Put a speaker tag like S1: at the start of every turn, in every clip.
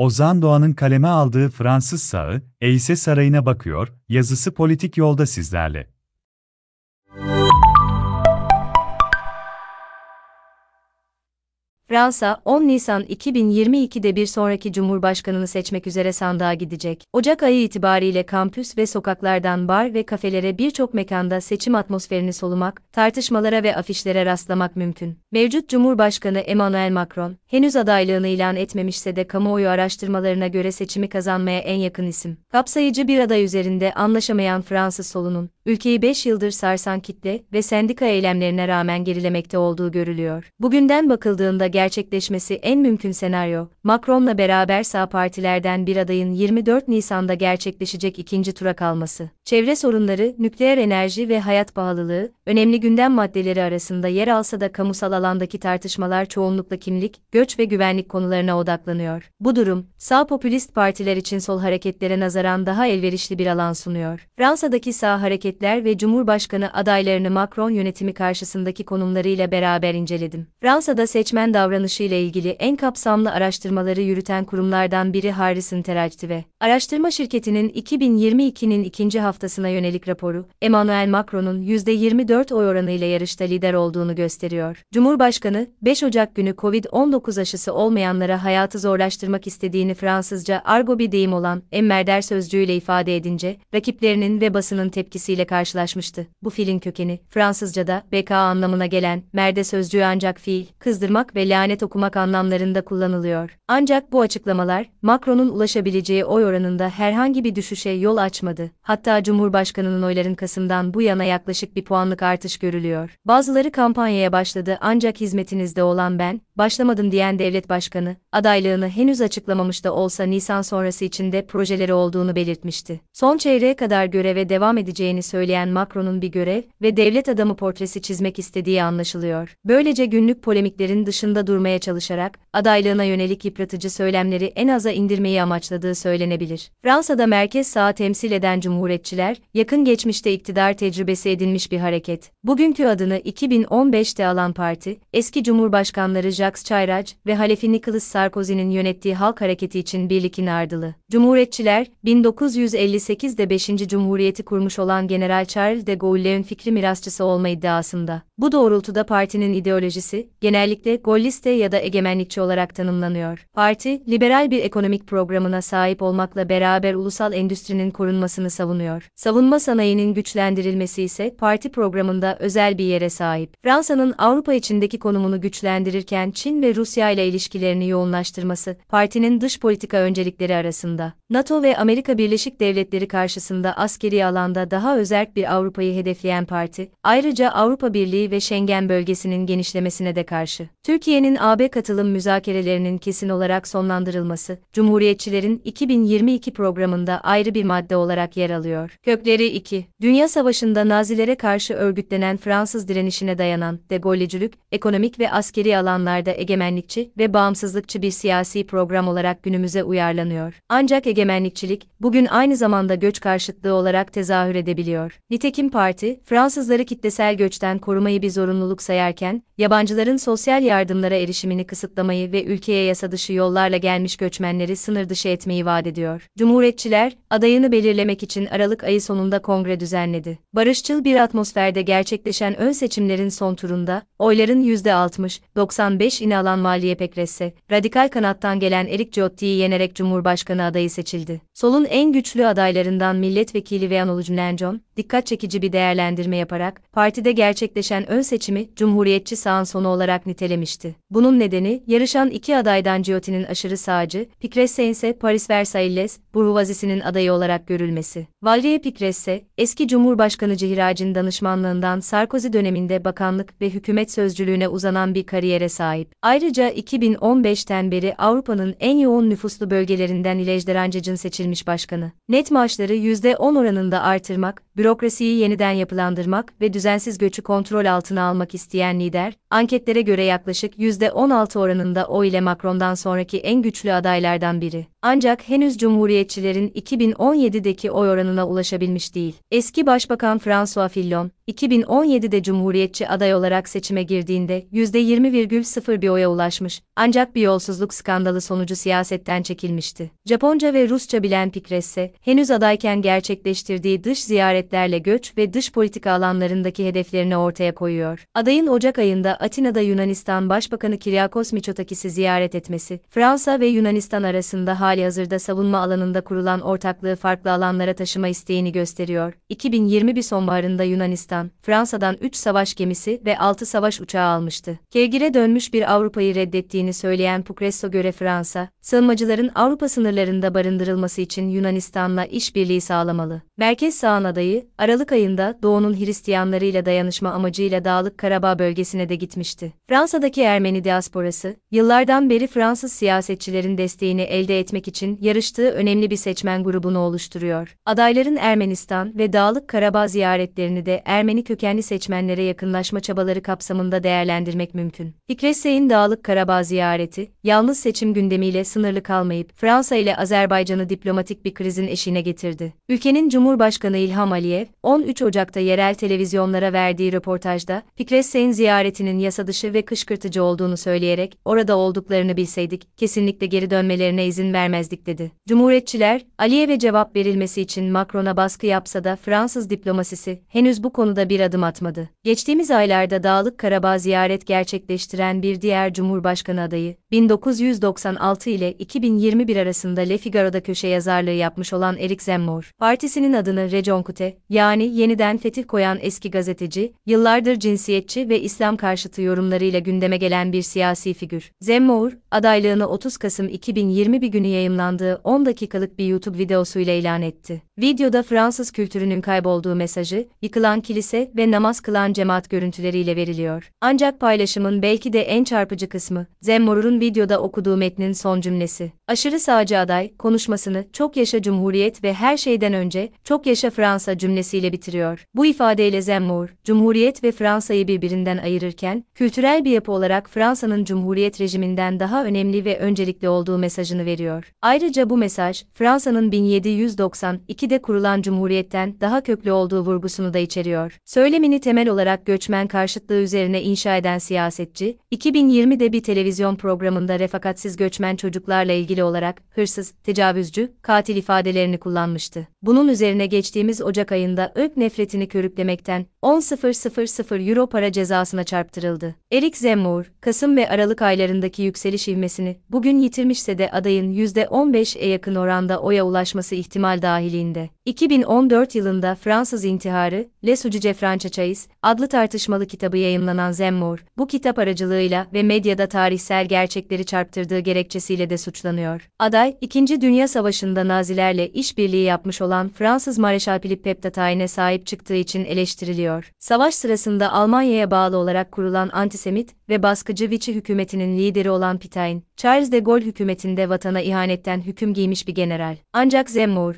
S1: Ozan Doğan'ın kaleme aldığı Fransız sağı, Eyse Sarayı'na bakıyor, yazısı politik yolda sizlerle.
S2: Fransa, 10 Nisan 2022'de bir sonraki cumhurbaşkanını seçmek üzere sandığa gidecek. Ocak ayı itibariyle kampüs ve sokaklardan bar ve kafelere birçok mekanda seçim atmosferini solumak, tartışmalara ve afişlere rastlamak mümkün. Mevcut Cumhurbaşkanı Emmanuel Macron, henüz adaylığını ilan etmemişse de kamuoyu araştırmalarına göre seçimi kazanmaya en yakın isim. Kapsayıcı bir aday üzerinde anlaşamayan Fransız solunun, ülkeyi 5 yıldır sarsan kitle ve sendika eylemlerine rağmen gerilemekte olduğu görülüyor. Bugünden bakıldığında gerçekleşmesi en mümkün senaryo, Macron'la beraber sağ partilerden bir adayın 24 Nisan'da gerçekleşecek ikinci tura kalması. Çevre sorunları, nükleer enerji ve hayat pahalılığı, önemli gündem maddeleri arasında yer alsa da kamusal alandaki tartışmalar çoğunlukla kimlik, göç ve güvenlik konularına odaklanıyor. Bu durum, sağ popülist partiler için sol hareketlere nazaran daha elverişli bir alan sunuyor. Fransa'daki sağ hareketler ve Cumhurbaşkanı adaylarını Macron yönetimi karşısındaki konumlarıyla beraber inceledim. Fransa'da seçmen davranışı ile ilgili en kapsamlı araştırmaları yürüten kurumlardan biri Harris Interactive. Araştırma şirketinin 2022'nin ikinci haftasına yönelik raporu, Emmanuel Macron'un %24 oy oranıyla yarışta lider olduğunu gösteriyor. Cumhurbaşkanı, 5 Ocak günü Covid-19 aşısı olmayanlara hayatı zorlaştırmak istediğini Fransızca argo bir deyim olan emmerder sözcüğüyle ifade edince, rakiplerinin ve basının tepkisiyle karşılaşmıştı. Bu fiilin kökeni, Fransızca'da BK anlamına gelen merde sözcüğü ancak fiil, kızdırmak ve lanet okumak anlamlarında kullanılıyor. Ancak bu açıklamalar, Macron'un ulaşabileceği oy oranında herhangi bir düşüşe yol açmadı. Hatta Cumhurbaşkanı'nın oyların Kasım'dan bu yana yaklaşık bir puanlık artış görülüyor. Bazıları kampanyaya başladı ancak hizmetinizde olan ben, başlamadım diyen devlet başkanı, adaylığını henüz açıklamamış da olsa Nisan sonrası içinde projeleri olduğunu belirtmişti. Son çeyreğe kadar göreve devam edeceğini söyleyen Macron'un bir görev ve devlet adamı portresi çizmek istediği anlaşılıyor. Böylece günlük polemiklerin dışında durmaya çalışarak, adaylığına yönelik yıpratıcı söylemleri en aza indirmeyi amaçladığı söylenebilir. Fransa'da merkez sağ temsil eden cumhuriyetçiler, yakın geçmişte iktidar tecrübesi edinmiş bir hareket. Bugünkü adını 2015'te alan parti, eski cumhurbaşkanları Jacques Chirac ve halefi Nicolas Sarkozy'nin yönettiği halk hareketi için birlikin ardılı. Cumhuriyetçiler, 1958'de 5. Cumhuriyeti kurmuş olan General Charles de Gaulle'ün fikri mirasçısı olma iddiasında. Bu doğrultuda partinin ideolojisi, genellikle Golliste ya da egemenlikçi olarak tanımlanıyor. Parti, liberal bir ekonomik programına sahip olmakla beraber ulusal endüstrinin korunmasını savunuyor. Savunma sanayinin güçlendirilmesi ise parti programında özel bir yere sahip. Fransa'nın Avrupa içindeki konumunu güçlendirirken Çin ve Rusya ile ilişkilerini yoğunlaştırması, partinin dış politika öncelikleri arasında. NATO ve Amerika Birleşik Devletleri karşısında askeri alanda daha özerk bir Avrupa'yı hedefleyen parti, ayrıca Avrupa Birliği ve Schengen bölgesinin genişlemesine de karşı. Türkiye'nin AB katılım müzakerelerinin kesin olarak sonlandırılması, Cumhuriyetçilerin 2022 programında ayrı bir madde olarak yer alıyor. Kökleri 2. Dünya Savaşı'nda Nazilere karşı örgütlenen Fransız direnişine dayanan de Gaulle'cülük, ekonomik ve askeri alanlarda egemenlikçi ve bağımsızlıkçı bir siyasi program olarak günümüze uyarlanıyor. Ancak egemenlikçilik, bugün aynı zamanda göç karşıtlığı olarak tezahür edebiliyor. Nitekim parti, Fransızları kitlesel göçten korumayı bir zorunluluk sayarken, yabancıların sosyal yardımlara erişimini kısıtlamayı ve ülkeye yasa dışı yollarla gelmiş göçmenleri sınır dışı etmeyi vaat ediyor. Cumhuriyetçiler, adayını belirlemek için Aralık ayı sonunda kongre düzenledi. Barışçıl bir atmosferde gerçekleşen ön seçimlerin son turunda, oyların %60-95 ini alan Maliye Pekresse, radikal kanattan gelen Erik Ciotti'yi yenerek Cumhurbaşkanı adayı seçildi. Solun en güçlü adaylarından milletvekili Veanolu Cunenjon, dikkat çekici bir değerlendirme yaparak, partide gerçekleşen ön seçimi, Cumhuriyetçi sağın sonu olarak nitelemişti. Bunun nedeni, yarışan iki adaydan Ciotti'nin aşırı sağcı, Pikresse ise Paris Versailles, Burjuvazisi'nin adayı olarak görülmesi. Valérie Pikresse, eski Cumhurbaşkanı Cihirac'ın danışmanlığından Sarkozy döneminde bakanlık ve hükümet sözcülüğüne uzanan bir kariyere sahip. Ayrıca 2015'ten beri Avrupa'nın en yoğun nüfuslu bölgelerinden İlejderhancıcın seçilmiş başkanı. Net maaşları %10 oranında artırmak, bürokrasiyi yeniden yapılandırmak ve düzensiz göçü kontrol altına almak isteyen lider, anketlere göre yaklaşık %16 oranında o ile Macron'dan sonraki en güçlü adaylardan biri. Ancak henüz Cumhuriyetçilerin 2017'deki oy oranına ulaşabilmiş değil. Eski Başbakan François Fillon, 2017'de Cumhuriyetçi aday olarak seçime girdiğinde %20,0 bir oya ulaşmış, ancak bir yolsuzluk skandalı sonucu siyasetten çekilmişti. Japonca ve Rusça bilen Pikresse, henüz adayken gerçekleştirdiği dış ziyaretlerle göç ve dış politika alanlarındaki hedeflerini ortaya koyuyor. Adayın Ocak ayında Atina'da Yunanistan Başbakanı Kyriakos Mitsotakis'i ziyaret etmesi, Fransa ve Yunanistan arasında hali hazırda savunma alanında kurulan ortaklığı farklı alanlara taşıma isteğini gösteriyor. 2021 sonbaharında Yunanistan, Fransa'dan 3 savaş gemisi ve 6 savaş uçağı almıştı. Kevgire dönmüş bir Avrupa'yı reddettiğini söyleyen Pukresso göre Fransa, sığınmacıların Avrupa sınırlarında barındırılması için Yunanistan'la işbirliği sağlamalı. Merkez sağın adayı, Aralık ayında Doğu'nun Hristiyanlarıyla dayanışma amacıyla Dağlık Karabağ bölgesine de gitmişti. Fransa'daki Ermeni diasporası, yıllardan beri Fransız siyasetçilerin desteğini elde etmek için yarıştığı önemli bir seçmen grubunu oluşturuyor. Adayların Ermenistan ve Dağlık Karabağ ziyaretlerini de Ermeni kökenli seçmenlere yakınlaşma çabaları kapsamında değerlendirmek mümkün. Fikressey'in Dağlık Karabağ ziyareti, yalnız seçim gündemiyle sınırlı kalmayıp Fransa ile Azerbaycan'ı diplomatik bir krizin eşiğine getirdi. Ülkenin Cumhurbaşkanı İlham Aliyev, 13 Ocak'ta yerel televizyonlara verdiği röportajda, Fikressey'in ziyaretinin yasa dışı ve kışkırtıcı olduğunu söyleyerek, orada olduklarını bilseydik, kesinlikle geri dönmelerine izin vermezdik dedi. Cumhuriyetçiler, Aliyev'e cevap verilmesi için Macron'a baskı yapsa da Fransız diplomasisi, henüz bu konuda bir adım atmadı. Geçtiğimiz aylarda Dağlık Karabağ ziyaret gerçekleştiren bir diğer Cumhurbaşkanı adayı, 1996 ile 2021 arasında Le Figaro'da köşe yazarlığı yapmış olan Eric Zemmour, partisinin adını Rejonkute, yani yeniden fetih koyan eski gazeteci, yıllardır cinsiyetçi ve İslam karşıtı yorumlarıyla gündeme gelen bir siyasi figür. Zemmour, adaylığını 30 Kasım 2021 günü yayımlandığı 10 dakikalık bir YouTube videosuyla ilan etti. Videoda Fransız kültürünün kaybolduğu mesajı, yıkılan kilise ve namaz kılan cemaat görüntüleriyle veriliyor. Ancak paylaşımın belki de en çarpıcı kısmı, Zemmour'un videoda okuduğu metnin son cümlesi. Aşırı sağcı aday, konuşmasını, çok yaşa Cumhuriyet ve her şeyden önce, çok yaşa Fransa cümlesiyle bitiriyor. Bu ifadeyle Zemmour, Cumhuriyet ve Fransa'yı birbirinden ayırırken, kültürel bir yapı olarak Fransa'nın Cumhuriyet rejiminden daha önemli ve öncelikli olduğu mesajını veriyor. Ayrıca bu mesaj, Fransa'nın 1792'de kurulan Cumhuriyet'ten daha köklü olduğu vurgusunu da içeriyor. Söylemini temel olarak göçmen karşıtlığı üzerine inşa eden siyasetçi, 2020'de bir televizyon programında refakatsiz göçmen çocuklarla ilgili olarak hırsız, tecavüzcü, katil ifadelerini kullanmıştı. Bunun üzerine geçtiğimiz Ocak ayında ırk nefretini körüklemekten 10.000 euro para cezasına çarptırıldı. Erik Zemmour, Kasım ve Aralık aylarındaki yükseliş ivmesini bugün yitirmişse de adayın %15'e yakın oranda oya ulaşması ihtimal dahilinde. 2014 yılında Fransız intiharı, Le Succe Franchise adlı tartışmalı kitabı yayımlanan Zemmour, bu kitap aracılığıyla ve medyada tarihsel gerçekleri çarptırdığı gerekçesiyle de suçlanıyor. Aday, 2. Dünya Savaşı'nda Nazilerle işbirliği yapmış olan Fransız Mareşal Philippe Pétain'e sahip çıktığı için eleştiriliyor. Savaş sırasında Almanya'ya bağlı olarak kurulan antisemit ve baskıcı Vichy hükümetinin lideri olan Pétain, Charles de Gaulle hükümetinde vatana ihanetten hüküm giymiş bir general. Ancak Zemmour,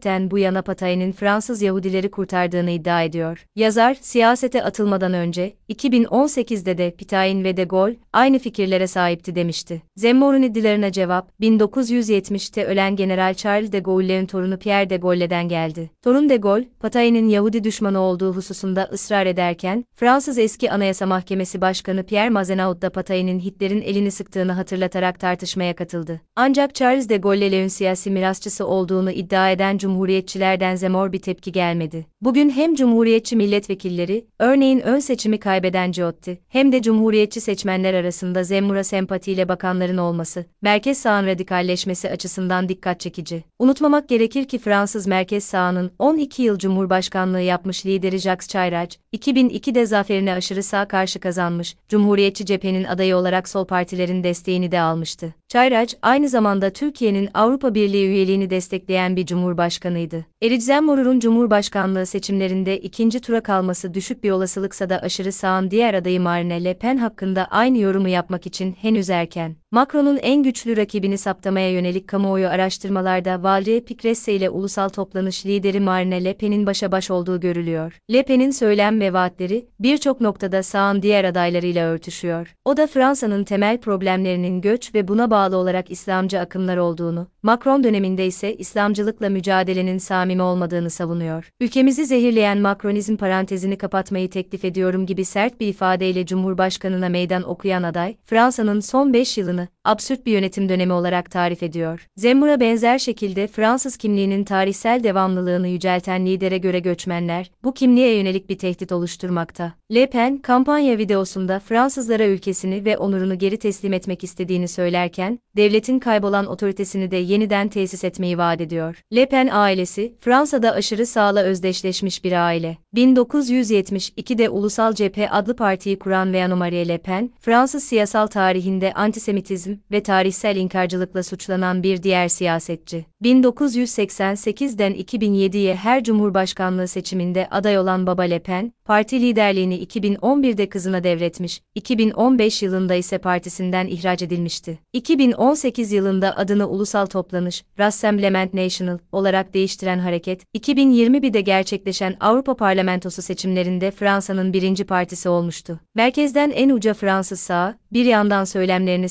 S2: 2014'ten bu yana Pétain'in Fransız Yahudileri kurtardığını iddia ediyor. Yazar, siyasete atılmadan önce, 2018'de de Pétain ve de Gaulle, aynı fikirlere sahipti demişti. Zemmour'un iddialarına cevap, 1970'te ölen General Charles de Gaulle'in torunu Pierre de Gaulle'den geldi. Torun de Gaulle, Pétain'in Yahudi düşmanı olduğu hususunda ısrar ederken, Fransız eski Anayasa Mahkemesi Başkanı Pierre Mazenaud da Pétain'in Hitler'in elini sıktığını hatırlatarak tartışmaya katıldı. Ancak Charles de Gaulle'ün siyasi mirasçısı olduğunu iddia eden Cumhuriyetçilerden Zemmour bir tepki gelmedi. Bugün hem Cumhuriyetçi milletvekilleri, örneğin ön seçimi kaybeden Ciotti, hem de Cumhuriyetçi seçmenler arasında Zemmour'a sempatiyle bakanların olması, merkez sağın radikalleşmesi açısından dikkat çekici. Unutmamak gerekir ki Fransız merkez sağının 12 yıl Cumhurbaşkanlığı yapmış lideri Jacques Chirac, 2002'de zaferine aşırı sağ karşı kazanmış, Cumhuriyetçi cephenin adayı olarak sol partilerin desteğini de almıştı. Çayraç, aynı zamanda Türkiye'nin Avrupa Birliği üyeliğini destekleyen bir cumhurbaşkanıydı. Eric Zemmour'un cumhurbaşkanlığı seçimlerinde ikinci tura kalması düşük bir olasılıksa da aşırı sağın diğer adayı Marine Le Pen hakkında aynı yorumu yapmak için henüz erken. Macron'un en güçlü rakibini saptamaya yönelik kamuoyu araştırmalarda Valérie Pécresse ile ulusal toplanış lideri Marine Le Pen'in başa baş olduğu görülüyor. Le Pen'in söylem ve vaatleri birçok noktada sağın diğer adaylarıyla örtüşüyor. O da Fransa'nın temel problemlerinin göç ve buna bağlı olarak İslamcı akımlar olduğunu, Macron döneminde ise İslamcılıkla mücadelenin samimi olmadığını savunuyor. Ülkemizi zehirleyen Macronizm parantezini kapatmayı teklif ediyorum gibi sert bir ifadeyle Cumhurbaşkanına meydan okuyan aday, Fransa'nın son 5 yılını absürt bir yönetim dönemi olarak tarif ediyor. Zemmour'a benzer şekilde Fransız kimliğinin tarihsel devamlılığını yücelten lidere göre göçmenler, bu kimliğe yönelik bir tehdit oluşturmakta. Le Pen, kampanya videosunda Fransızlara ülkesini ve onurunu geri teslim etmek istediğini söylerken, devletin kaybolan otoritesini de yeniden tesis etmeyi vaat ediyor. Le Pen ailesi, Fransa'da aşırı sağla özdeşleşmiş bir aile. 1972'de Ulusal Cephe adlı partiyi kuran Jean-Marie Le Pen, Fransız siyasal tarihinde antisemitizm ve tarihsel inkarcılıkla suçlanan bir diğer siyasetçi. 1988'den 2007'ye her cumhurbaşkanlığı seçiminde aday olan Baba Le Pen, parti liderliğini 2011'de kızına devretmiş, 2015 yılında ise partisinden ihraç edilmişti. 2018 yılında adını Ulusal Toplanış, Rassemblement National olarak değiştiren hareket, 2021'de gerçekleşen Avrupa Parlamentosu seçimlerinde Fransa'nın birinci partisi olmuştu. Merkezden en uca Fransız sağı, bir yandan söylemlerini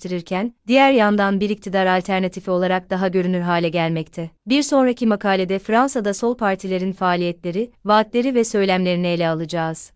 S2: sertleştirirken, diğer yandan bir iktidar alternatifi olarak daha görünür hale gelmekte. Bir sonraki makalede Fransa'da sol partilerin faaliyetleri, vaatleri ve söylemlerini ele alacağız.